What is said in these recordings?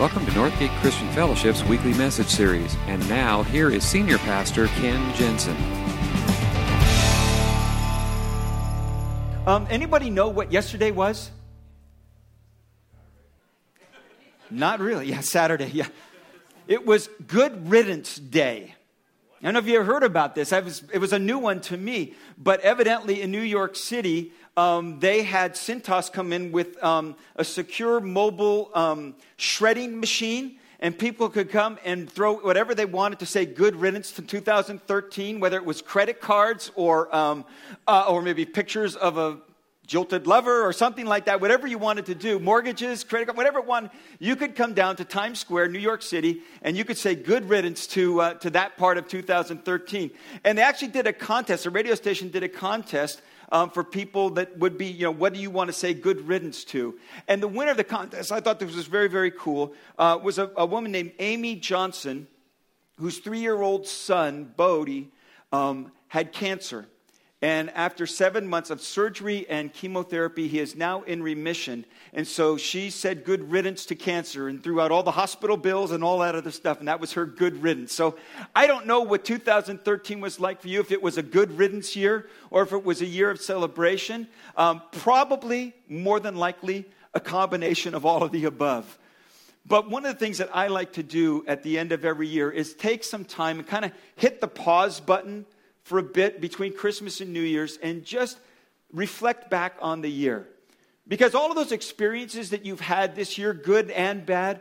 Welcome to Northgate Christian Fellowship's weekly message series. And now, here is Senior Pastor Ken Jensen. Um, anybody know what yesterday was? Not really. Yeah, Saturday. Yeah. It was Good Riddance Day. I don't know if you heard about this. Was, it was a new one to me. But evidently in New York City, um, they had Cintas come in with um, a secure mobile um, shredding machine. And people could come and throw whatever they wanted to say good riddance to 2013, whether it was credit cards or, um, uh, or maybe pictures of a jilted lover or something like that, whatever you wanted to do, mortgages, credit card, whatever one, you could come down to Times Square, New York City, and you could say good riddance to, uh, to that part of 2013. And they actually did a contest, a radio station did a contest um, for people that would be, you know, what do you want to say good riddance to? And the winner of the contest, I thought this was very, very cool, uh, was a, a, woman named Amy Johnson, whose three year old son, Bodie, um, had cancer. And after seven months of surgery and chemotherapy, he is now in remission. And so she said good riddance to cancer and threw out all the hospital bills and all that other stuff. And that was her good riddance. So I don't know what 2013 was like for you, if it was a good riddance year or if it was a year of celebration. Um, probably, more than likely, a combination of all of the above. But one of the things that I like to do at the end of every year is take some time and kind of hit the pause button for a bit between Christmas and New Year's and just reflect back on the year. Because all of those experiences that you've had this year, good and bad,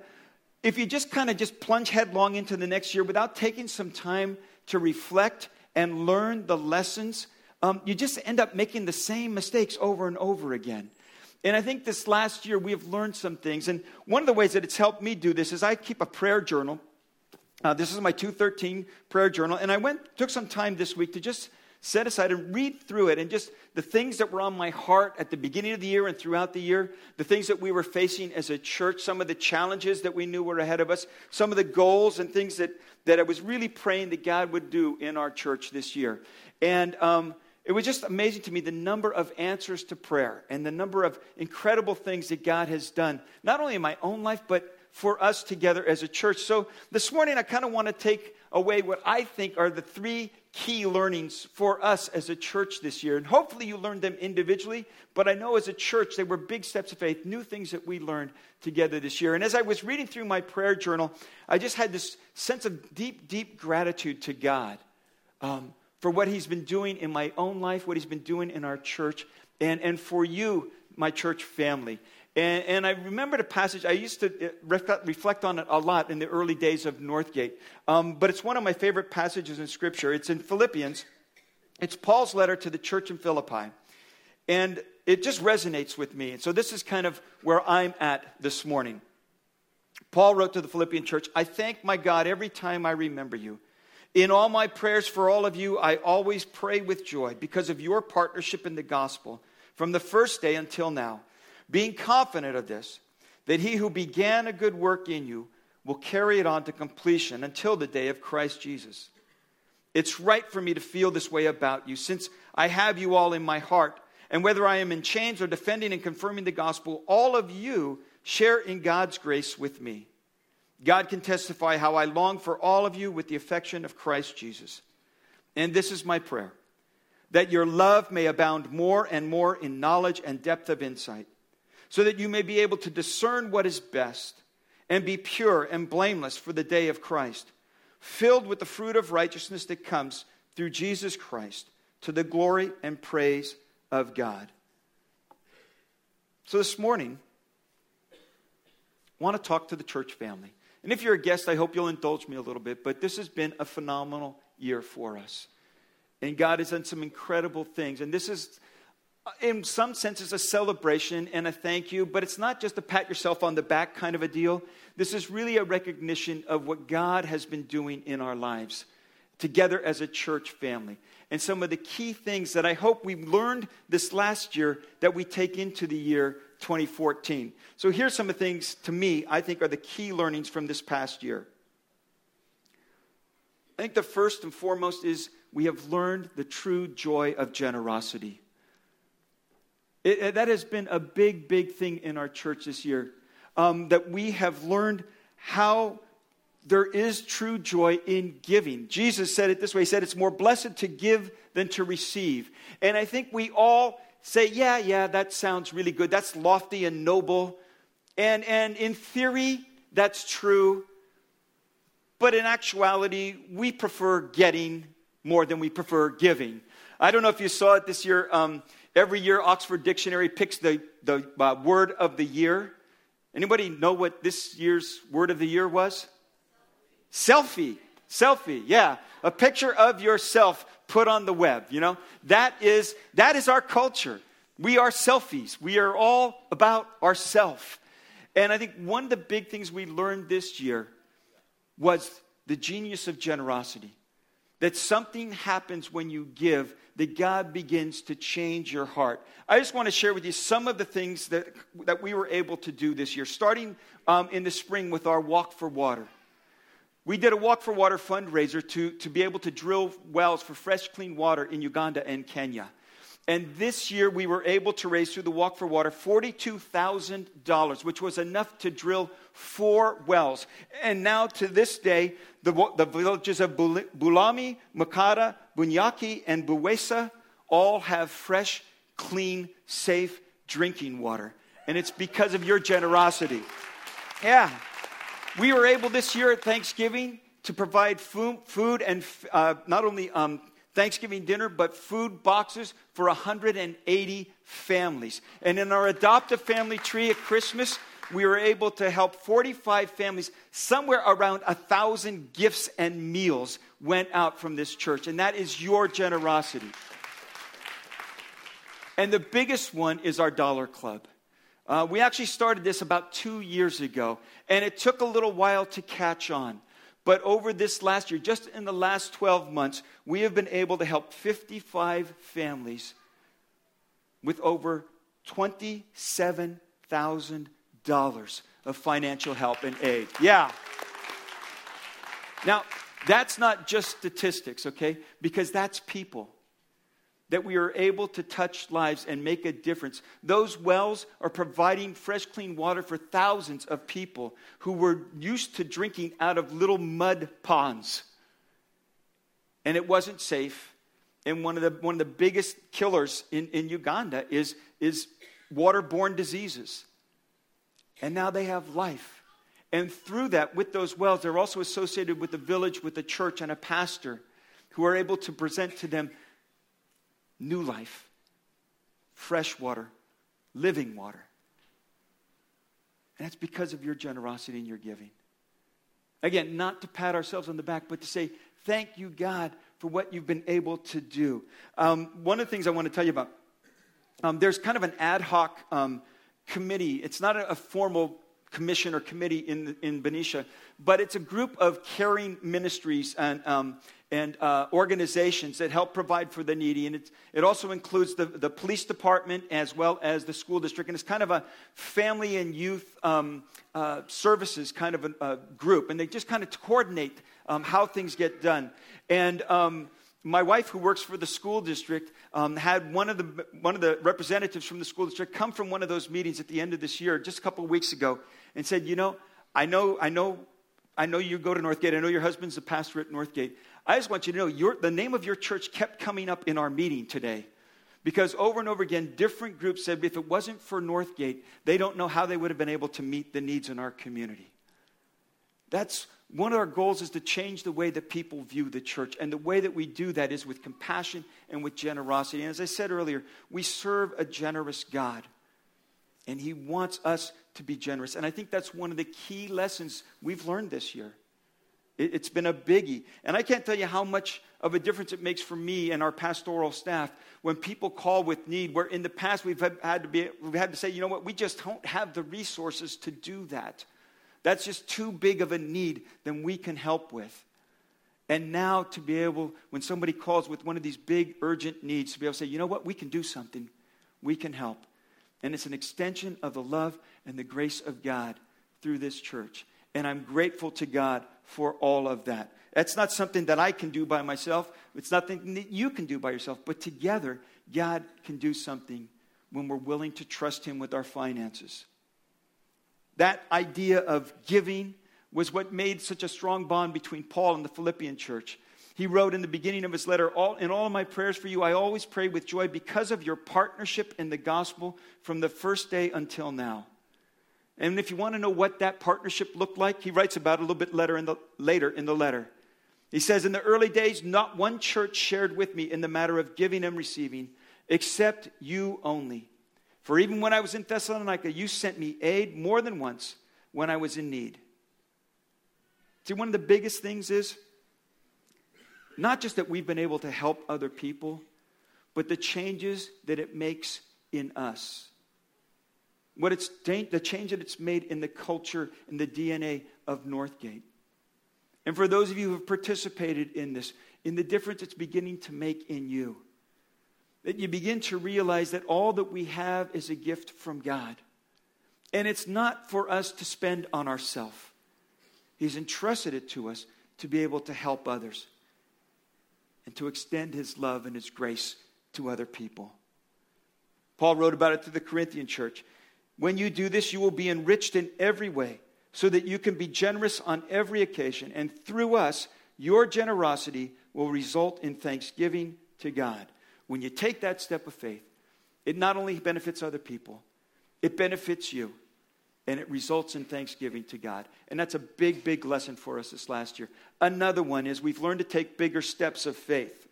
if you just kind of just plunge headlong into the next year without taking some time to reflect and learn the lessons, um, you just end up making the same mistakes over and over again. And I think this last year we have learned some things. And one of the ways that it's helped me do this is I keep a prayer journal. Uh, this is my 213 prayer journal. And I went, took some time this week to just set aside and read through it and just the things that were on my heart at the beginning of the year and throughout the year, the things that we were facing as a church, some of the challenges that we knew were ahead of us, some of the goals and things that, that I was really praying that God would do in our church this year. And um, it was just amazing to me the number of answers to prayer and the number of incredible things that God has done, not only in my own life, but for us together as a church. So this morning, I kind of want to take away what I think are the three key learnings for us as a church this year. And hopefully, you learned them individually, but I know as a church, they were big steps of faith, new things that we learned together this year. And as I was reading through my prayer journal, I just had this sense of deep, deep gratitude to God. Um, for what he's been doing in my own life, what he's been doing in our church, and, and for you, my church family. And, and I remembered a passage, I used to uh, reflect, reflect on it a lot in the early days of Northgate. Um, but it's one of my favorite passages in Scripture. It's in Philippians. It's Paul's letter to the church in Philippi. And it just resonates with me. And so this is kind of where I'm at this morning. Paul wrote to the Philippian church I thank my God every time I remember you. In all my prayers for all of you, I always pray with joy because of your partnership in the gospel from the first day until now being confident of this, that he who began a good work in you will carry it on to completion until the day of Christ Jesus. It's right for me to feel this way about you, since I have you all in my heart. And whether I am in chains or defending and confirming the gospel, all of you share in God's grace with me. God can testify how I long for all of you with the affection of Christ Jesus. And this is my prayer that your love may abound more and more in knowledge and depth of insight so that you may be able to discern what is best and be pure and blameless for the day of Christ, filled with the fruit of righteousness that comes through Jesus Christ to the glory and praise of God. So this morning, I want to talk to the church family. And if you're a guest, I hope you'll indulge me a little bit, but this has been a phenomenal year for us. And God has done some incredible things. And this is in some senses, a celebration and a thank you, but it's not just a pat yourself on the back kind of a deal. This is really a recognition of what God has been doing in our lives together as a church family. And some of the key things that I hope we learned this last year that we take into the year 2014. So here's some of the things to me I think are the key learnings from this past year. I think the first and foremost is we have learned the true joy of generosity. It, it, that has been a big, big thing in our church this year. Um, that we have learned how there is true joy in giving. Jesus said it this way He said, It's more blessed to give than to receive. And I think we all say, Yeah, yeah, that sounds really good. That's lofty and noble. And, and in theory, that's true. But in actuality, we prefer getting more than we prefer giving. I don't know if you saw it this year. Um, every year, Oxford Dictionary picks the, the uh, word of the year. Anybody know what this year's word of the year was? Selfie. Selfie, yeah. A picture of yourself put on the web, you know? That is, that is our culture. We are selfies. We are all about ourself. And I think one of the big things we learned this year was the genius of generosity. That something happens when you give, that God begins to change your heart. I just want to share with you some of the things that, that we were able to do this year, starting um, in the spring with our Walk for Water. We did a Walk for Water fundraiser to, to be able to drill wells for fresh, clean water in Uganda and Kenya. And this year we were able to raise through the Walk for Water $42,000, which was enough to drill four wells. And now to this day, the, the villages of Bulami, Makata, Bunyaki, and Buwesa all have fresh, clean, safe drinking water. And it's because of your generosity. Yeah. We were able this year at Thanksgiving to provide food, and uh, not only um, Thanksgiving dinner, but food boxes for 180 families. And in our adoptive family tree at Christmas, we were able to help 45 families. Somewhere around a thousand gifts and meals went out from this church, and that is your generosity. And the biggest one is our Dollar Club. Uh, we actually started this about two years ago, and it took a little while to catch on. But over this last year, just in the last 12 months, we have been able to help 55 families with over $27,000 of financial help and aid. Yeah. Now, that's not just statistics, okay? Because that's people that we are able to touch lives and make a difference. Those wells are providing fresh, clean water for thousands of people who were used to drinking out of little mud ponds. And it wasn't safe. And one of the, one of the biggest killers in, in Uganda is, is waterborne diseases. And now they have life. And through that, with those wells, they're also associated with the village, with the church, and a pastor who are able to present to them new life, fresh water, living water. And that's because of your generosity and your giving. Again, not to pat ourselves on the back, but to say, thank you, God, for what you've been able to do. Um, one of the things I want to tell you about um, there's kind of an ad hoc um, committee. It's not a, a, formal commission or committee in, in Benicia, but it's a group of caring ministries and, um, and uh, organizations that help provide for the needy. And it, it also includes the, the police department as well as the school district. And it's kind of a family and youth um, uh, services kind of a, a, group. And they just kind of coordinate um, how things get done. And um, my wife, who works for the school district, um, had one of, the, one of the representatives from the school district come from one of those meetings at the end of this year, just a couple of weeks ago, and said, You know, I know, I know, I know you go to Northgate. I know your husband's a pastor at Northgate. I just want you to know your, the name of your church kept coming up in our meeting today. Because over and over again, different groups said if it wasn't for Northgate, they don't know how they would have been able to meet the needs in our community. That's one of our goals is to change the way that people view the church. And the way that we do that is with compassion and with generosity. And as I said earlier, we serve a generous God. And He wants us to be generous. And I think that's one of the key lessons we've learned this year. It, has been a biggie. And I can't tell you how much of a difference it makes for me and our pastoral staff when people call with need, where in the past we've had to, be, we've had to say, you know what, we just don't have the resources to do that. That's just too big of a need than we can help with. And now to be able, when somebody calls with one of these big urgent needs, to be able to say, you know what, we can do something, we can help. And it's an extension of the love and the grace of God through this church. And I'm grateful to God for all of that. That's not something that I can do by myself. It's nothing that you can do by yourself. But together, God can do something when we're willing to trust Him with our finances. That idea of giving was what made such a strong bond between Paul and the Philippian church. He wrote in the beginning of his letter, all, In all of my prayers for you, I always pray with joy because of your partnership in the gospel from the first day until now. And if you want to know what that partnership looked like, he writes about it a little bit later in the, later in the letter. He says, In the early days, not one church shared with me in the matter of giving and receiving, except you only. For even when I was in Thessalonica, you sent me aid more than once when I was in need. See, one of the biggest things is not just that we've been able to help other people, but the changes that it makes in us. What it's the change that it's made in the culture and the DNA of Northgate. And for those of you who have participated in this, in the difference it's beginning to make in you, that you begin to realize that all that we have is a gift from God. And it's not for us to spend on ourselves. He's entrusted it to us to be able to help others and to extend his love and his grace to other people. Paul wrote about it to the Corinthian church. When you do this, you will be enriched in every way, so that you can be generous on every occasion. And through us, your generosity will result in thanksgiving to God. When you take that step of faith, it not only benefits other people, it benefits you and it results in thanksgiving to God. And that's a big, big lesson for us this last year. Another one is we've learned to take bigger steps of faith.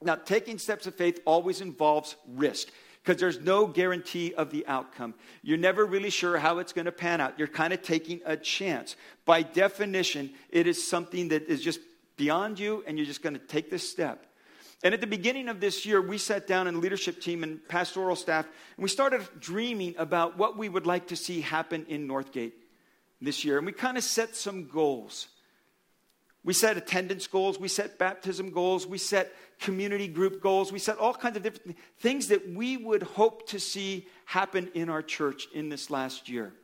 Now, taking steps of faith always involves risk because there's no guarantee of the outcome. You're never really sure how it's going to pan out. You're kind of taking a chance. By definition, it is something that is just beyond you, and you're just going to take this step. And at the beginning of this year, we sat down in leadership team and pastoral staff, and we started dreaming about what we would like to see happen in Northgate this year. And we kind of set some goals. We set attendance goals, we set baptism goals, we set community group goals, we set all kinds of different things that we would hope to see happen in our church in this last year.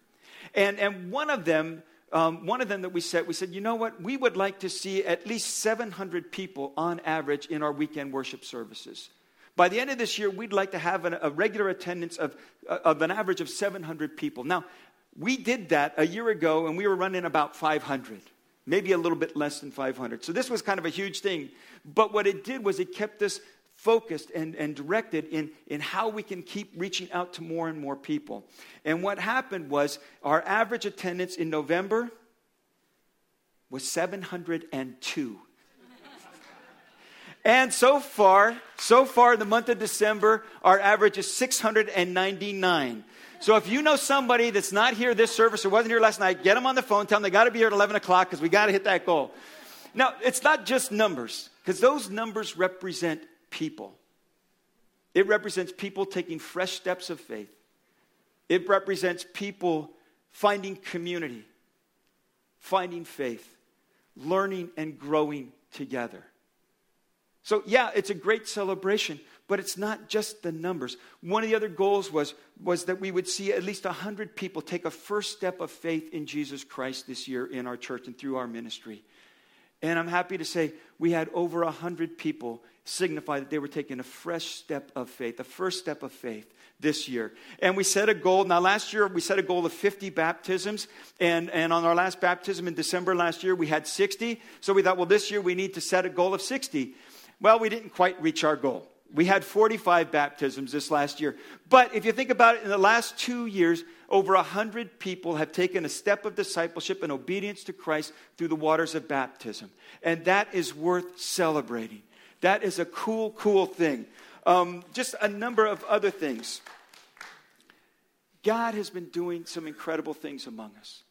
And, and one of them um, one of them that we said, we said, you know what? We would like to see at least 700 people on average in our weekend worship services. By the end of this year, we'd like to have an, a regular attendance of, uh, of an average of 700 people. Now, we did that a year ago and we were running about 500, maybe a little bit less than 500. So this was kind of a huge thing. But what it did was it kept us focused and, and directed in, in how we can keep reaching out to more and more people. And what happened was our average attendance in November was 702. and so far, so far the month of December, our average is 699. So if you know somebody that's not here this service or wasn't here last night, get them on the phone, tell them they got to be here at 11 o'clock because we got to hit that goal. Now, it's not just numbers, because those numbers represent people. It represents people taking fresh steps of faith. It represents people finding community, finding faith, learning and growing together. So, yeah, it's a great celebration, but it's not just the numbers. One of the other goals was, was that we would see at least 100 people take a first step of faith in Jesus Christ this year in our church and through our ministry. And I'm happy to say we had over 100 people signify that they were taking a fresh step of faith, the first step of faith this year. And we set a goal. Now, last year, we set a goal of 50 baptisms. And, and on our last baptism in December last year, we had 60. So we thought, well, this year we need to set a goal of 60. Well, we didn't quite reach our goal. We had 45 baptisms this last year. But if you think about it, in the last two years, over 100 people have taken a step of discipleship and obedience to Christ through the waters of baptism. And that is worth celebrating. That is a cool, cool thing. Um, just a number of other things. God has been doing some incredible things among us.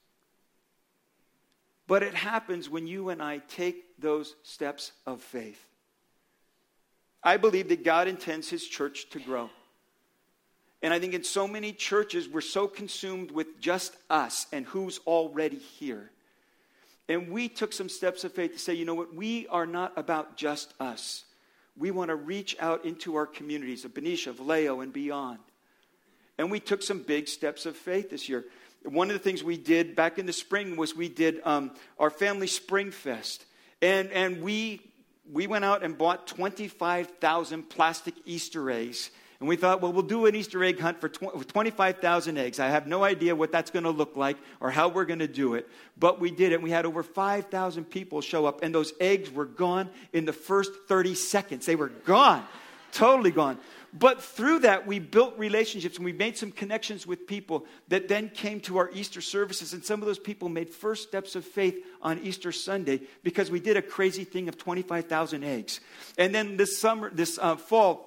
But it happens when you and I take those steps of faith. I believe that God intends His church to grow. And I think in so many churches, we're so consumed with just us and who's already here and we took some steps of faith to say, you know what, we are not about just us. We want to reach out into our communities of Benicia, Vallejo, and beyond. And we took some big steps of faith this year. One of the things we did back in the spring was we did um, our family spring fest. And, and we, we went out and bought 25,000 plastic Easter eggs And we thought, well, we'll do an Easter egg hunt for 25,000 eggs. I have no idea what that's going to look like or how we're going to do it. But we did it. We had over 5,000 people show up, and those eggs were gone in the first 30 seconds. They were gone, totally gone. But through that, we built relationships and we made some connections with people that then came to our Easter services. And some of those people made first steps of faith on Easter Sunday because we did a crazy thing of 25,000 eggs. And then this summer, this uh, fall,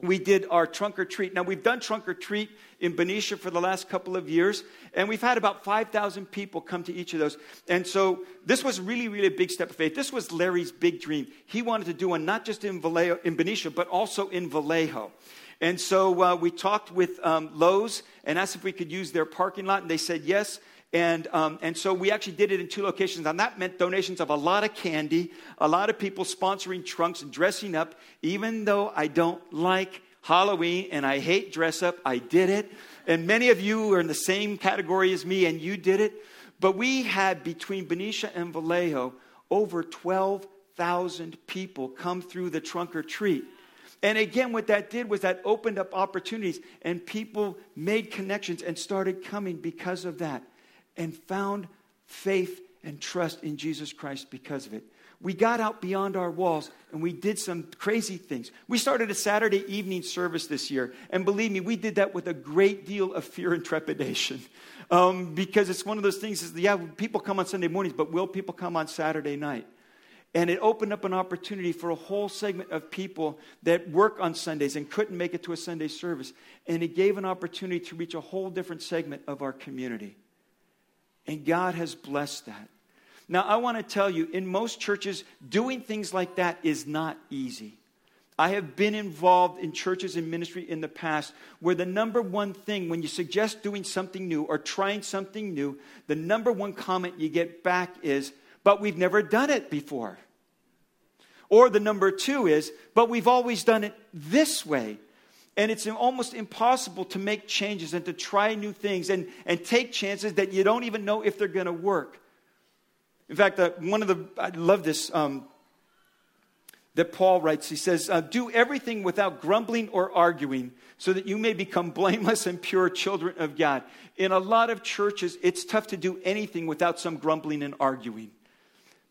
we did our trunk or treat. Now, we've done trunk or treat in Benicia for the last couple of years, and we've had about 5,000 people come to each of those. And so this was really, really a big step of faith. This was Larry's big dream. He wanted to do one not just in, Vallejo, in Benicia, but also in Vallejo. And so uh, we talked with um, Lowe's and asked if we could use their parking lot, and they said yes. And, um, and so we actually did it in two locations. And that meant donations of a lot of candy, a lot of people sponsoring trunks and dressing up. Even though I don't like Halloween and I hate dress up, I did it. And many of you are in the same category as me and you did it. But we had between Benicia and Vallejo over 12,000 people come through the trunk or treat. And again, what that did was that opened up opportunities and people made connections and started coming because of that and found faith and trust in Jesus Christ because of it. We got out beyond our walls and we did some crazy things. We started a Saturday evening service this year, and believe me, we did that with a great deal of fear and trepidation. Um, because it's one of those things is, yeah, people come on Sunday mornings, but will people come on Saturday night? And it opened up an opportunity for a whole segment of people that work on Sundays and couldn't make it to a Sunday service. And it gave an opportunity to reach a whole different segment of our community. And God has blessed that. Now, I want to tell you, in most churches, doing things like that is not easy. I have been involved in churches and ministry in the past where the number one thing, when you suggest doing something new or trying something new, the number one comment you get back is, but we've never done it before. Or the number two is, but we've always done it this way. And it's almost impossible to make changes and to try new things and, and take chances that you don't even know if they're going to work. In fact, uh, one of the, I love this um, that Paul writes. He says, uh, Do everything without grumbling or arguing, so that you may become blameless and pure children of God. In a lot of churches, it's tough to do anything without some grumbling and arguing.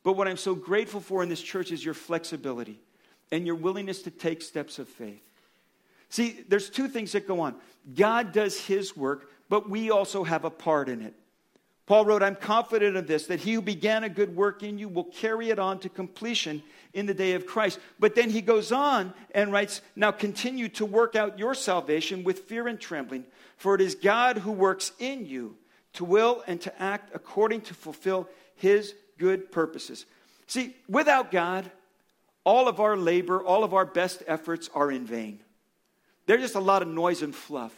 But what I'm so grateful for in this church is your flexibility and your willingness to take steps of faith. See, there's two things that go on. God does his work, but we also have a part in it. Paul wrote, I'm confident of this, that he who began a good work in you will carry it on to completion in the day of Christ. But then he goes on and writes, Now continue to work out your salvation with fear and trembling, for it is God who works in you to will and to act according to fulfill his good purposes. See, without God, all of our labor, all of our best efforts are in vain. They're just a lot of noise and fluff.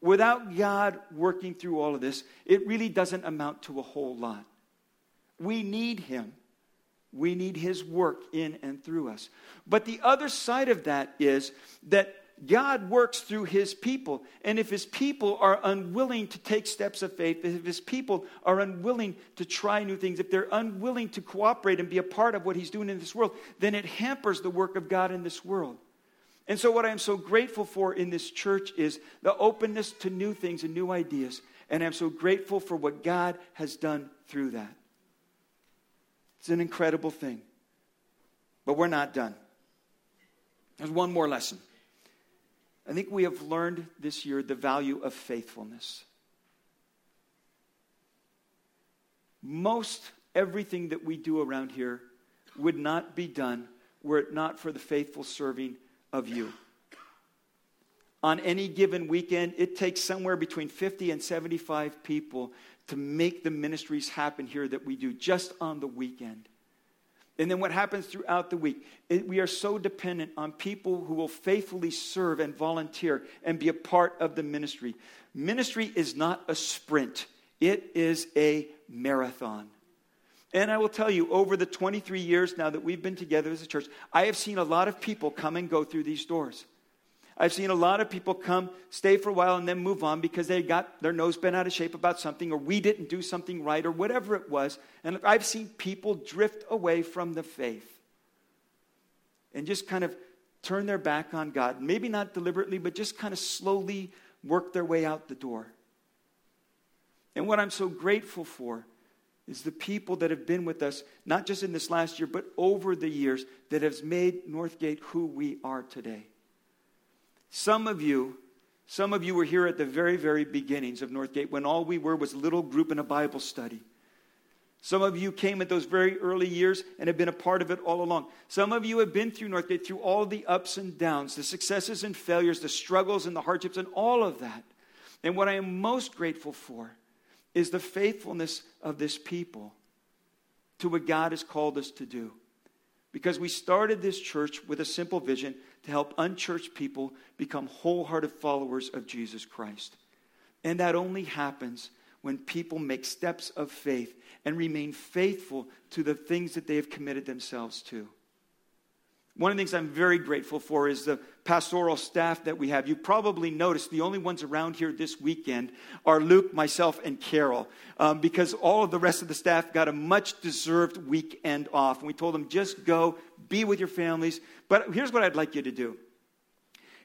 Without God working through all of this, it really doesn't amount to a whole lot. We need Him. We need His work in and through us. But the other side of that is that God works through His people. And if His people are unwilling to take steps of faith, if His people are unwilling to try new things, if they're unwilling to cooperate and be a part of what He's doing in this world, then it hampers the work of God in this world. And so, what I'm so grateful for in this church is the openness to new things and new ideas. And I'm so grateful for what God has done through that. It's an incredible thing. But we're not done. There's one more lesson. I think we have learned this year the value of faithfulness. Most everything that we do around here would not be done were it not for the faithful serving of you. On any given weekend, it takes somewhere between 50 and 75 people to make the ministries happen here that we do just on the weekend. And then what happens throughout the week? It, we are so dependent on people who will faithfully serve and volunteer and be a part of the ministry. Ministry is not a sprint, it is a marathon. And I will tell you, over the 23 years now that we've been together as a church, I have seen a lot of people come and go through these doors. I've seen a lot of people come, stay for a while, and then move on because they got their nose bent out of shape about something, or we didn't do something right, or whatever it was. And I've seen people drift away from the faith and just kind of turn their back on God. Maybe not deliberately, but just kind of slowly work their way out the door. And what I'm so grateful for is the people that have been with us, not just in this last year, but over the years, that has made Northgate who we are today. Some of you, some of you were here at the very, very beginnings of Northgate when all we were was a little group in a Bible study. Some of you came at those very early years and have been a part of it all along. Some of you have been through Northgate through all the ups and downs, the successes and failures, the struggles and the hardships, and all of that. And what I am most grateful for is the faithfulness of this people to what God has called us to do. Because we started this church with a simple vision to help unchurched people become wholehearted followers of Jesus Christ. And that only happens when people make steps of faith and remain faithful to the things that they have committed themselves to. One of the things I'm very grateful for is the pastoral staff that we have. You probably noticed the only ones around here this weekend are Luke, myself, and Carol, um, because all of the rest of the staff got a much deserved weekend off. And we told them, just go, be with your families. But here's what I'd like you to do.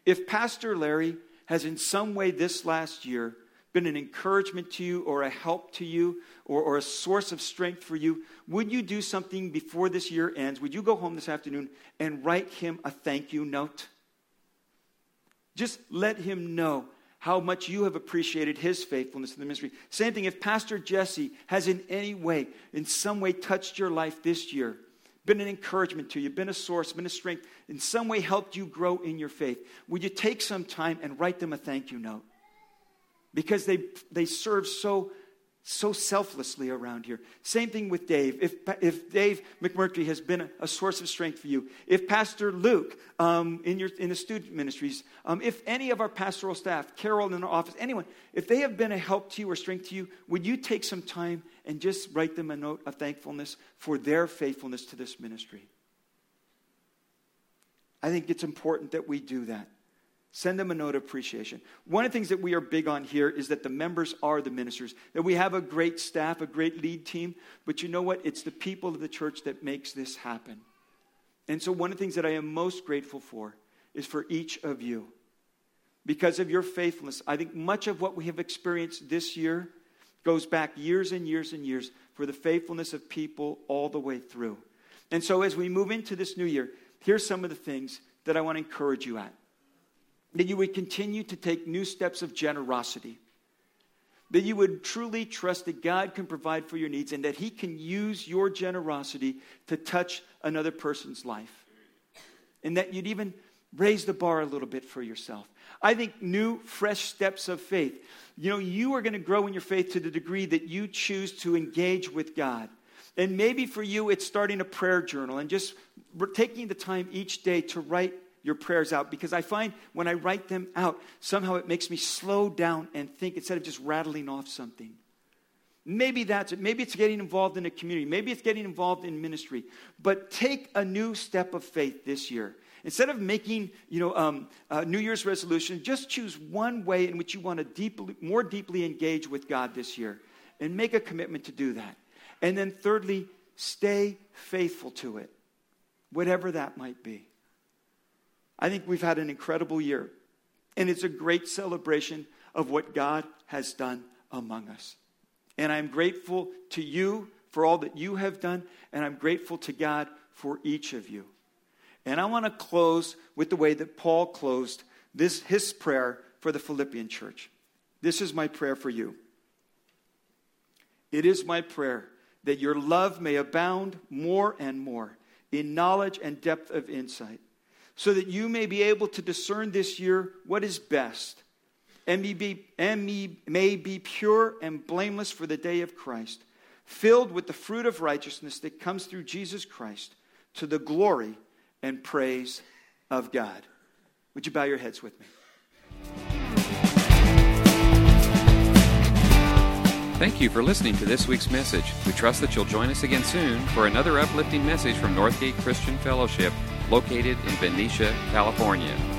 If Pastor Larry has in some way this last year been an encouragement to you or a help to you or, or, a source of strength for you, would you do something before this year ends? Would you go home this afternoon and write him a thank you note? Just let him know how much you have appreciated his faithfulness in the ministry. Same thing, if Pastor Jesse has in any way, in some way, touched your life this year, been an encouragement to you, been a source, been a strength, in some way helped you grow in your faith, would you take some time and write them a thank you note? Because they, they serve so, so selflessly around here. Same thing with Dave. If, if Dave McMurtry has been a, a source of strength for you, if Pastor Luke um, in, your, in the student ministries, um, if any of our pastoral staff, Carol in our office, anyone, if they have been a help to you or strength to you, would you take some time and just write them a note of thankfulness for their faithfulness to this ministry? I think it's important that we do that. Send them a note of appreciation. One of the things that we are big on here is that the members are the ministers, that we have a great staff, a great lead team, but you know what? It's the people of the church that makes this happen. And so, one of the things that I am most grateful for is for each of you. Because of your faithfulness, I think much of what we have experienced this year goes back years and years and years for the faithfulness of people all the way through. And so, as we move into this new year, here's some of the things that I want to encourage you at that you would continue to take new steps of generosity, that you would truly trust that God can provide for your needs and that He can use your generosity to touch another person's life, and that you'd even raise the bar a little bit for yourself. I think new, fresh steps of faith. You know, you are going to grow in your faith to the degree that you choose to engage with God. And maybe for you, it's starting a prayer journal and just taking the time each day to write your prayers out because I find when I write them out, somehow it makes me slow down and think instead of just rattling off something. Maybe that's it. Maybe it's getting involved in a community. Maybe it's getting involved in ministry. But take a new step of faith this year. Instead of making, you know, um, a New Year's resolution, just choose one way in which you want to deeply, more deeply engage with God this year, and make a commitment to do that. And then, thirdly, stay faithful to it, whatever that might be. I think we've had an incredible year. And it's a great celebration of what God has done among us. And I'm grateful to you for all that you have done, and I'm grateful to God for each of you. And I want to close with the way that Paul closed this his prayer for the Philippian church. This is my prayer for you. It is my prayer that your love may abound more and more in knowledge and depth of insight so that you may be able to discern this year what is best and, be, may be pure and blameless for the day of Christ, filled with the fruit of righteousness that comes through Jesus Christ to the glory and praise of God. Would you bow your heads with me? Thank you for listening to this week's message. We trust that you'll join us again soon for another uplifting message from Northgate Christian Fellowship located in Benicia, California.